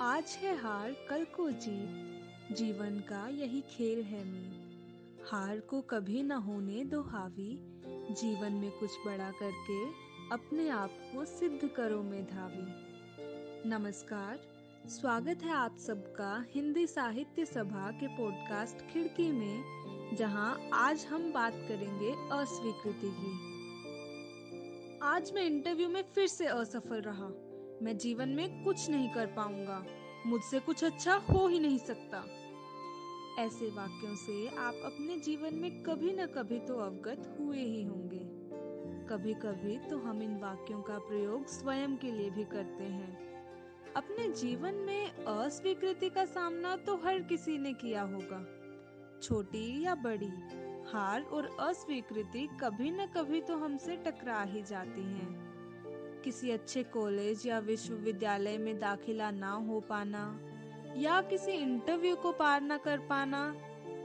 आज है हार कल को जीत। जीवन का यही खेल है मी हार को कभी न होने दो हावी। जीवन में कुछ बड़ा करके अपने आप को सिद्ध करो में धावी नमस्कार, स्वागत है आप सबका हिंदी साहित्य सभा के पॉडकास्ट खिड़की में, जहाँ आज हम बात करेंगे अस्वीकृति की। आज मैं इंटरव्यू में फिर से असफल रहा। मैं जीवन में कुछ नहीं कर पाऊँगा। मुझसे कुछ अच्छा हो ही नहीं सकता। ऐसे वाक्यों से आप अपने जीवन में कभी न कभी तो अवगत हुए ही होंगे। कभी कभी तो हम इन वाक्यों का प्रयोग स्वयं के लिए भी करते हैं। अपने जीवन में अस्वीकृति का सामना तो हर किसी ने किया होगा। छोटी या बड़ी, हार और अस्वीकृति कभी न कभी तो हमसे टकरा ही जाती हैं। किसी अच्छे कॉलेज या विश्वविद्यालय में दाखिला ना हो पाना, या किसी इंटरव्यू को पार ना कर पाना,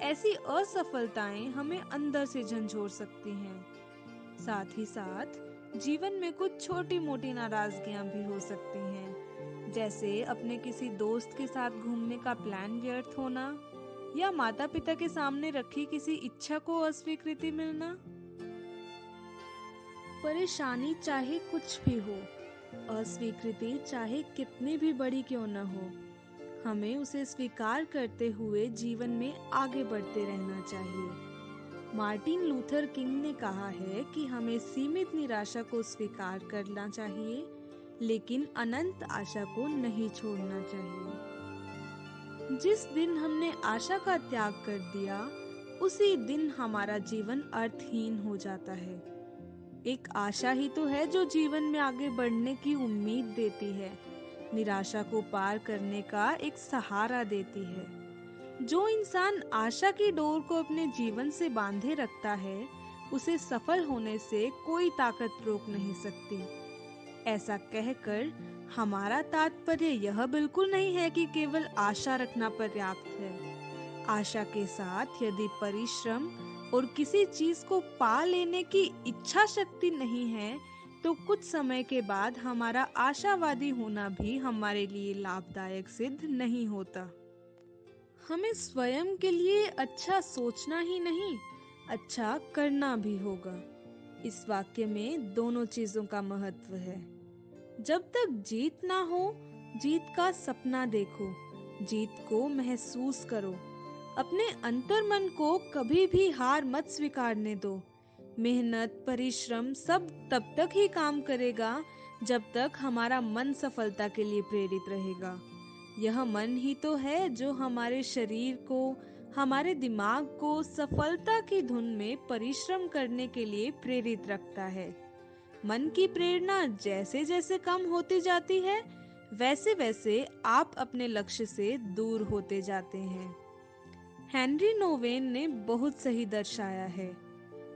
ऐसी असफलताएँ हमें अंदर से झंझोर सकती हैं। साथ ही साथ, जीवन में कुछ छोटी मोटी नाराजगियाँ भी हो सकती हैं, जैसे अपने किसी दोस्त के साथ घूमने का प्लान व्यर्थ होना, या माता पिता के सामने रखी किसी इच्छा को अस्वीकृति मिलना। परेशानी चाहे कुछ भी हो, अस्वीकृति चाहे कितनी भी बड़ी क्यों न हो, हमें उसे स्वीकार करते हुए जीवन में आगे बढ़ते रहना चाहिए। मार्टिन लूथर किंग ने कहा है कि हमें सीमित निराशा को स्वीकार करना चाहिए, लेकिन अनंत आशा को नहीं छोड़ना चाहिए। जिस दिन हमने आशा का त्याग कर दिया, उसी दिन हमारा जीवन अर्थहीन हो जाता है। एक आशा ही तो है जो जीवन में आगे बढ़ने की उम्मीद देती है। निराशा को पार करने का एक सहारा देती है। जो इंसान आशा की डोर को अपने जीवन से बांधे रखता है, उसे सफल होने से कोई ताकत रोक नहीं सकती। ऐसा कहकर हमारा तात्पर्य यह बिल्कुल नहीं है कि केवल आशा रखना पर्याप्त है। आशा के साथ यदि परिश्रम और किसी चीज़ को पा लेने की इच्छा शक्ति नहीं है तो कुछ समय के बाद हमारा आशावादी होना भी हमारे लिए लाभदायक सिद्ध नहीं होता। हमें स्वयं के लिए अच्छा सोचना ही नहीं अच्छा करना भी होगा। इस वाक्य में दोनों चीज़ों का महत्व है। जब तक जीत ना हो, जीत का सपना देखो, जीत को महसूस करो। अपने अंतर मन को कभी भी हार मत स्वीकारने दो। मेहनत, परिश्रम सब तब तक ही काम करेगा, जब तक हमारा मन सफलता के लिए प्रेरित रहेगा। यह मन ही तो है जो हमारे शरीर को, हमारे दिमाग को सफलता की धुन में परिश्रम करने के लिए प्रेरित रखता है। मन की प्रेरणा जैसे जैसे कम होती जाती है वैसे वैसे आप अपने लक्ष्य से दूर होते जाते हैं। हेनरी नोवेन ने बहुत सही दर्शाया है।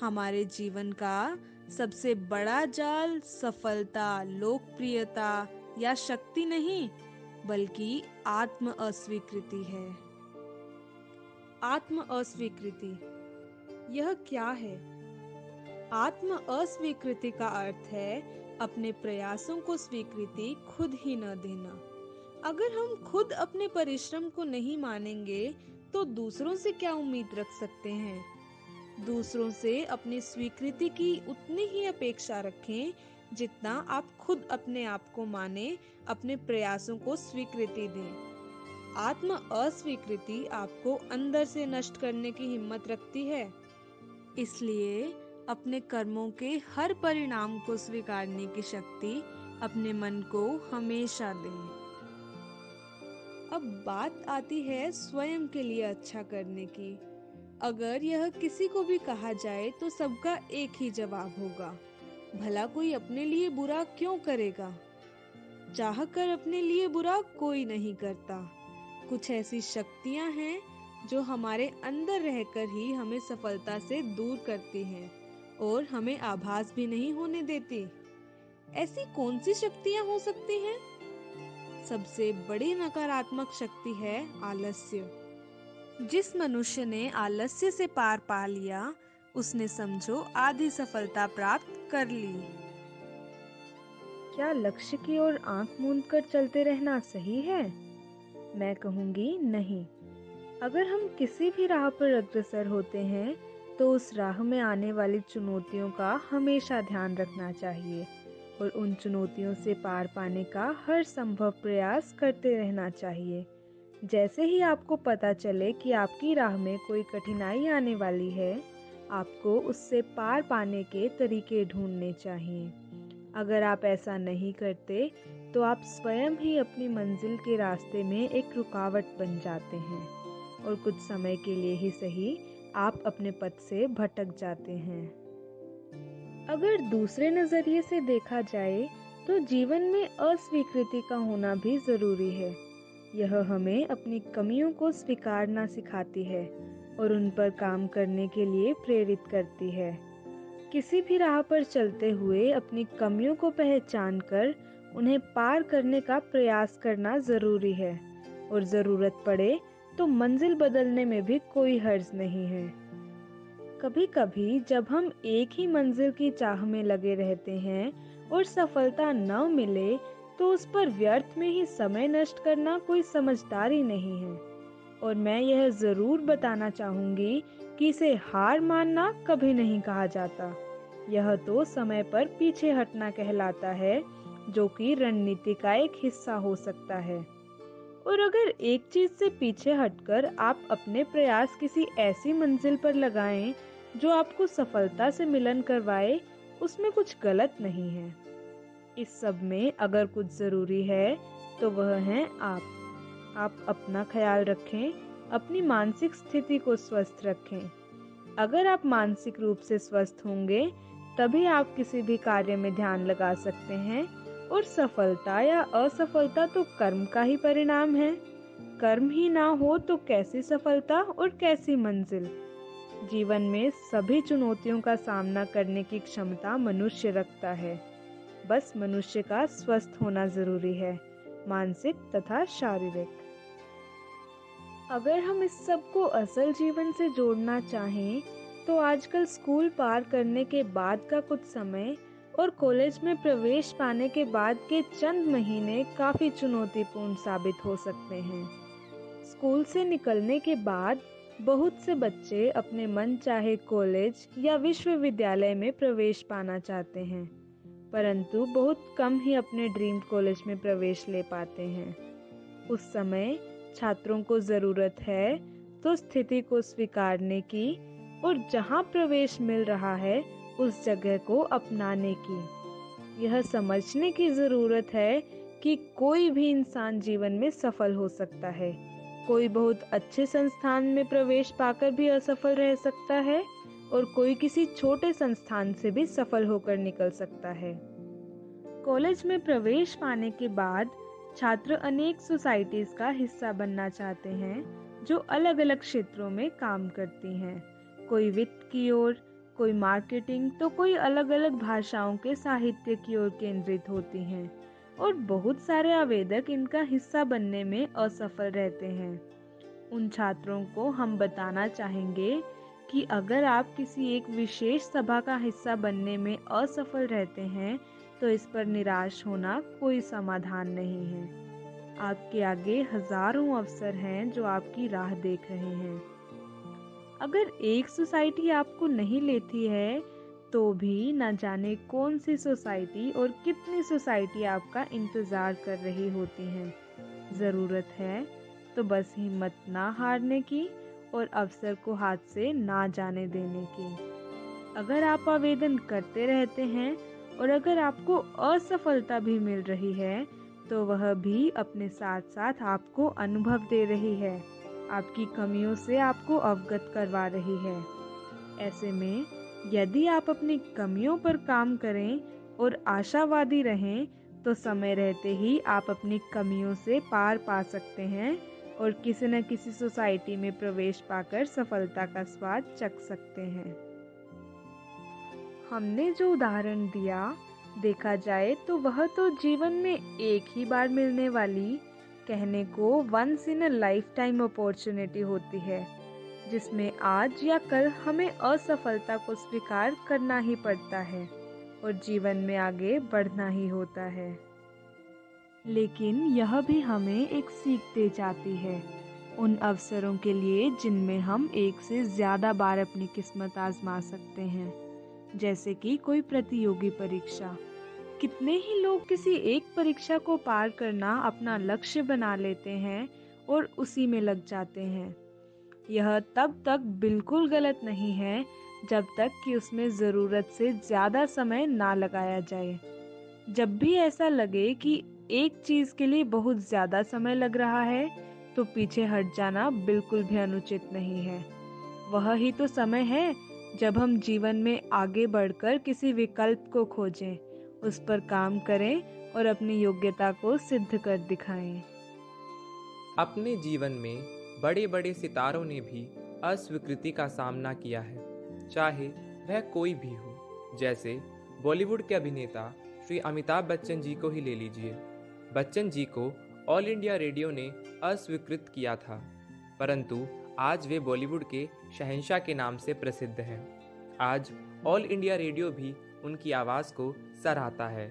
हमारे जीवन का सबसे बड़ा जाल सफलता, लोकप्रियता या शक्ति नहीं, बल्कि आत्म अस्वीकृति है। आत्म अस्वीकृति, यह क्या है? आत्म अस्वीकृति का अर्थ है अपने प्रयासों को स्वीकृति खुद ही न देना। अगर हम खुद अपने परिश्रम को नहीं मानेंगे तो दूसरों से क्या उम्मीद रख सकते हैं? दूसरों से अपनी स्वीकृति की उतनी ही अपेक्षा रखें जितना आप खुद अपने आप को माने, अपने प्रयासों को स्वीकृति दें। आत्म अस्वीकृति आपको अंदर से नष्ट करने की हिम्मत रखती है। इसलिए अपने कर्मों के हर परिणाम को स्वीकारने की शक्ति अपने मन को हमेशा दें। अब बात आती है स्वयं के लिए अच्छा करने की। अगर यह किसी को भी कहा जाए तो सबका एक ही जवाब होगा। भला कोई अपने लिए बुरा क्यों करेगा? चाह कर अपने लिए बुरा कोई नहीं करता। कुछ ऐसी शक्तियाँ हैं, जो हमारे अंदर रहकर ही हमें सफलता से दूर करती हैं, और हमें आभास भी नहीं होने देती। ऐसी कौन सी शक्तियाँ हो सकती हैं? सबसे बड़ी नकारात्मक शक्ति है आलस्य। जिस मनुष्य ने आलस्य से पार पा लिया, उसने समझो आधी सफलता प्राप्त कर ली। क्या लक्ष्य की ओर आँख मूंद कर चलते रहना सही है? मैं कहूँगी नहीं। अगर हम किसी भी राह पर अग्रसर होते हैं तो उस राह में आने वाली चुनौतियों का हमेशा ध्यान रखना चाहिए। और उन चुनौतियों से पार पाने का हर संभव प्रयास करते रहना चाहिए। जैसे ही आपको पता चले कि आपकी राह में कोई कठिनाई आने वाली है, आपको उससे पार पाने के तरीके ढूँढने चाहिए। अगर आप ऐसा नहीं करते तो आप स्वयं ही अपनी मंजिल के रास्ते में एक रुकावट बन जाते हैं और कुछ समय के लिए ही सही आप अपने पथ से भटक जाते हैं। अगर दूसरे नज़रिए से देखा जाए तो जीवन में अस्वीकृति का होना भी ज़रूरी है। यह हमें अपनी कमियों को स्वीकारना सिखाती है और उन पर काम करने के लिए प्रेरित करती है। किसी भी राह पर चलते हुए अपनी कमियों को पहचान कर उन्हें पार करने का प्रयास करना ज़रूरी है और ज़रूरत पड़े तो मंजिल बदलने में भी कोई हर्ज नहीं है। कभी कभी जब हम एक ही मंजिल की चाह में लगे रहते हैं और सफलता न मिले तो उस पर व्यर्थ में ही समय नष्ट करना कोई समझदारी नहीं है। और मैं यह ज़रूर बताना चाहूँगी कि इसे हार मानना कभी नहीं कहा जाता। यह तो समय पर पीछे हटना कहलाता है, जो कि रणनीति का एक हिस्सा हो सकता है। और अगर एक चीज़ से पीछे हटकर आप अपने प्रयास किसी ऐसी मंजिल पर लगाएँ जो आपको सफलता से मिलन करवाए, उसमें कुछ गलत नहीं है। इस सब में अगर कुछ ज़रूरी है तो वह है आप। आप अपना ख्याल रखें, अपनी मानसिक स्थिति को स्वस्थ रखें। अगर आप मानसिक रूप से स्वस्थ होंगे, तभी आप किसी भी कार्य में ध्यान लगा सकते हैं, और सफलता या असफलता तो कर्म का ही परिणाम है। कर्म ही ना हो तो कैसी सफलता और कैसी मंजिल? जीवन में सभी चुनौतियों का सामना करने की क्षमता मनुष्य रखता है। बस मनुष्य का स्वस्थ होना ज़रूरी है, मानसिक तथा शारीरिक। अगर हम इस सबको असल जीवन से जोड़ना चाहें तो आजकल स्कूल पार करने के बाद का कुछ समय और कॉलेज में प्रवेश पाने के बाद के चंद महीने काफ़ी चुनौतीपूर्ण साबित हो सकते हैं। स्कूल से निकलने के बाद बहुत से बच्चे अपने मन चाहे कॉलेज या विश्वविद्यालय में प्रवेश पाना चाहते हैं, परंतु बहुत कम ही अपने ड्रीम कॉलेज में प्रवेश ले पाते हैं। उस समय छात्रों को ज़रूरत है तो स्थिति को स्वीकारने की और जहाँ प्रवेश मिल रहा है, उस जगह को अपनाने की। यह समझने की ज़रूरत है कि कोई भी इंसान जीवन में सफल हो सकता है। कोई बहुत अच्छे संस्थान में प्रवेश पाकर भी असफल रह सकता है और कोई किसी छोटे संस्थान से भी सफल होकर निकल सकता है। कॉलेज में प्रवेश पाने के बाद छात्र अनेक सोसाइटीज का हिस्सा बनना चाहते हैं, जो अलग अलग क्षेत्रों में काम करती हैं। कोई वित्त की ओर, कोई मार्केटिंग तो कोई अलग अलग भाषाओं के साहित्य की ओर केंद्रित होती हैं। और बहुत सारे आवेदक इनका हिस्सा बनने में असफल रहते हैं। उन छात्रों को हम बताना चाहेंगे कि अगर आप किसी एक विशेष सभा का हिस्सा बनने में असफल रहते हैं तो इस पर निराश होना कोई समाधान नहीं है। आपके आगे हज़ारों अवसर हैं जो आपकी राह देख रहे हैं। अगर एक सोसाइटी आपको नहीं लेती है तो भी न जाने कौन सी सोसाइटी और कितनी सोसाइटी आपका इंतज़ार कर रही होती हैं। ज़रूरत है तो बस हिम्मत ना हारने की और अवसर को हाथ से ना जाने देने की। अगर आप आवेदन करते रहते हैं और अगर आपको असफलता भी मिल रही है तो वह भी अपने साथ साथ आपको अनुभव दे रही है। आपकी कमियों से आपको अवगत करवा रही है। ऐसे में यदि आप अपनी कमियों पर काम करें और आशावादी रहें तो समय रहते ही आप अपनी कमियों से पार पा सकते हैं और किसी न किसी सोसाइटी में प्रवेश पाकर सफलता का स्वाद चख सकते हैं। हमने जो उदाहरण दिया, देखा जाए तो वह तो जीवन में एक ही बार मिलने वाली, कहने को once in a lifetime opportunity होती है। जिसमें आज या कल हमें असफलता को स्वीकार करना ही पड़ता है और जीवन में आगे बढ़ना ही होता है। लेकिन यह भी हमें एक सीख दे जाती है। उन अवसरों के लिए जिनमें हम एक से ज़्यादा बार अपनी किस्मत आजमा सकते हैं, जैसे कि कोई प्रतियोगी परीक्षा। कितने ही लोग किसी एक परीक्षा को पार करना अपना लक्ष्य बना लेते हैं और उसी में लग जाते हैं। यह तब तक बिल्कुल गलत नहीं है जब तक कि उसमें ज़रूरत से ज़्यादा समय ना लगाया जाए जब भी ऐसा लगे कि एक चीज़ के लिए बहुत ज़्यादा समय लग रहा है तो पीछे हट जाना बिल्कुल भी अनुचित नहीं है वह ही तो समय है जब हम जीवन में आगे बढ़कर किसी विकल्प को खोजें, उस पर काम करें और अपनी योग्यता को सिद्ध कर दिखाएँ। अपने जीवन में बड़े बड़े सितारों ने भी अस्वीकृति का सामना किया है, चाहे वह कोई भी हो। जैसे बॉलीवुड के अभिनेता श्री अमिताभ बच्चन जी को ही ले लीजिए। बच्चन जी को ऑल इंडिया रेडियो ने अस्वीकृत किया था, परंतु आज वे बॉलीवुड के शहंशाह के नाम से प्रसिद्ध हैं। आज ऑल इंडिया रेडियो भी उनकी आवाज़ को सराहता है।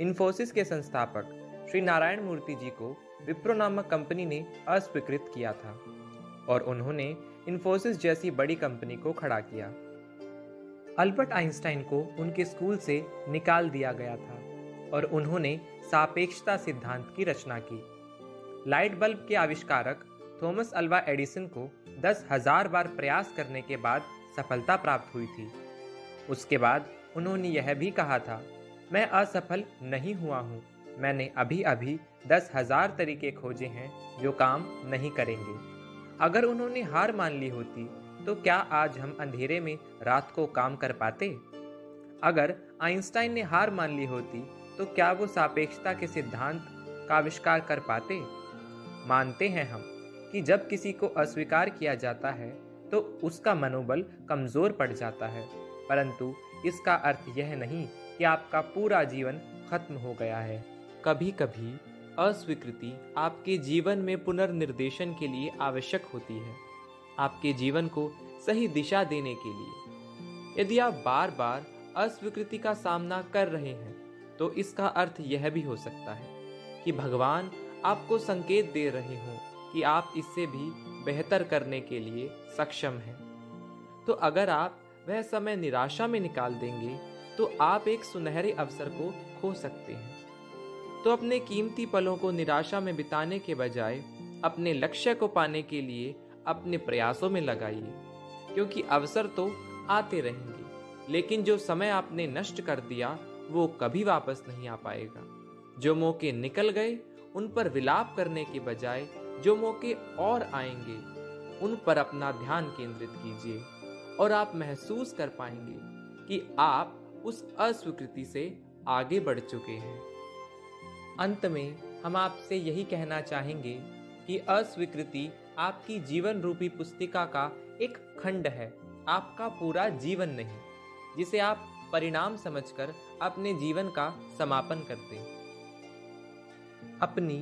इन्फोसिस के संस्थापक श्री नारायण मूर्ति जी को विप्रो नामक कंपनी ने अस्वीकृत किया था और उन्होंने इन्फोसिस जैसी बड़ी कंपनी को खड़ा किया। अल्बर्ट आइंस्टाइन को उनके स्कूल से निकाल दिया गया था और उन्होंने सापेक्षता सिद्धांत की रचना की। लाइट बल्ब के आविष्कारक थॉमस अल्वा एडिसन को दस हज़ार बार प्रयास करने के बाद सफलता प्राप्त हुई थी। उसके बाद उन्होंने यह भी कहा था, मैं असफल नहीं हुआ हूँ। मैंने अभी अभी दस हज़ार तरीके खोजे हैं जो काम नहीं करेंगे। अगर उन्होंने हार मान ली होती तो क्या आज हम अंधेरे में रात को काम कर पाते? अगर आइंस्टाइन ने हार मान ली होती तो क्या वो सापेक्षता के सिद्धांत का आविष्कार कर पाते? मानते हैं हम कि जब किसी को अस्वीकार किया जाता है तो उसका मनोबल कमज़ोर पड़ जाता है। परंतु इसका अर्थ यह नहीं कि आपका पूरा जीवन खत्म हो गया है। कभी कभी अस्वीकृति आपके जीवन में पुनर्निर्देशन के लिए आवश्यक होती है। आपके जीवन को सही दिशा देने के लिए। यदि आप बार बार अस्वीकृति का सामना कर रहे हैं तो इसका अर्थ यह भी हो सकता है कि भगवान आपको संकेत दे रहे हो कि आप इससे भी बेहतर करने के लिए सक्षम हैं। तो अगर आप वह समय निराशा में निकाल देंगे तो आप एक सुनहरे अवसर को खो सकते हैं। तो अपने कीमती पलों को निराशा में बिताने के बजाय अपने लक्ष्य को पाने के लिए अपने प्रयासों में लगाइए, क्योंकि अवसर तो आते रहेंगे, लेकिन जो समय आपने नष्ट कर दिया, वो कभी वापस नहीं आ पाएगा। जो मौके निकल गए, उन पर विलाप करने के बजाय जो मौके और आएँगे, उन पर अपना ध्यान केंद्रित कीजिए, और आप महसूस कर पाएँगे कि आप उस अस्वीकृति से आगे बढ़ चुके हैं। अंत में हम आपसे यही कहना चाहेंगे कि अस्वीकृति आपकी जीवन रूपी पुस्तिका का एक खंड है। आपका पूरा जीवन नहीं, जिसे आप परिणाम समझकर अपने जीवन का समापन करते अपनी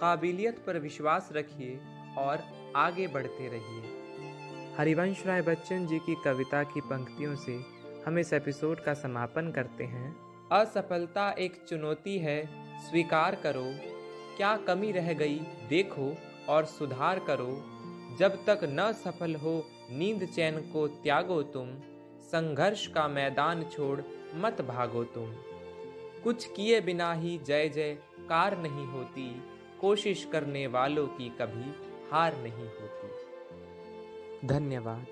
काबिलियत पर विश्वास रखिए और आगे बढ़ते रहिए। हरिवंश राय बच्चन जी की कविता की पंक्तियों से हम इस एपिसोड का समापन करते हैं। असफलता एक चुनौती है स्वीकार करो। क्या कमी रह गई, देखो और सुधार करो। जब तक न सफल हो, नींद चैन को त्यागो तुम। संघर्ष का मैदान छोड़ मत भागो तुम। कुछ किए बिना ही जय जय कार नहीं होती। कोशिश करने वालों की कभी हार नहीं होती। धन्यवाद।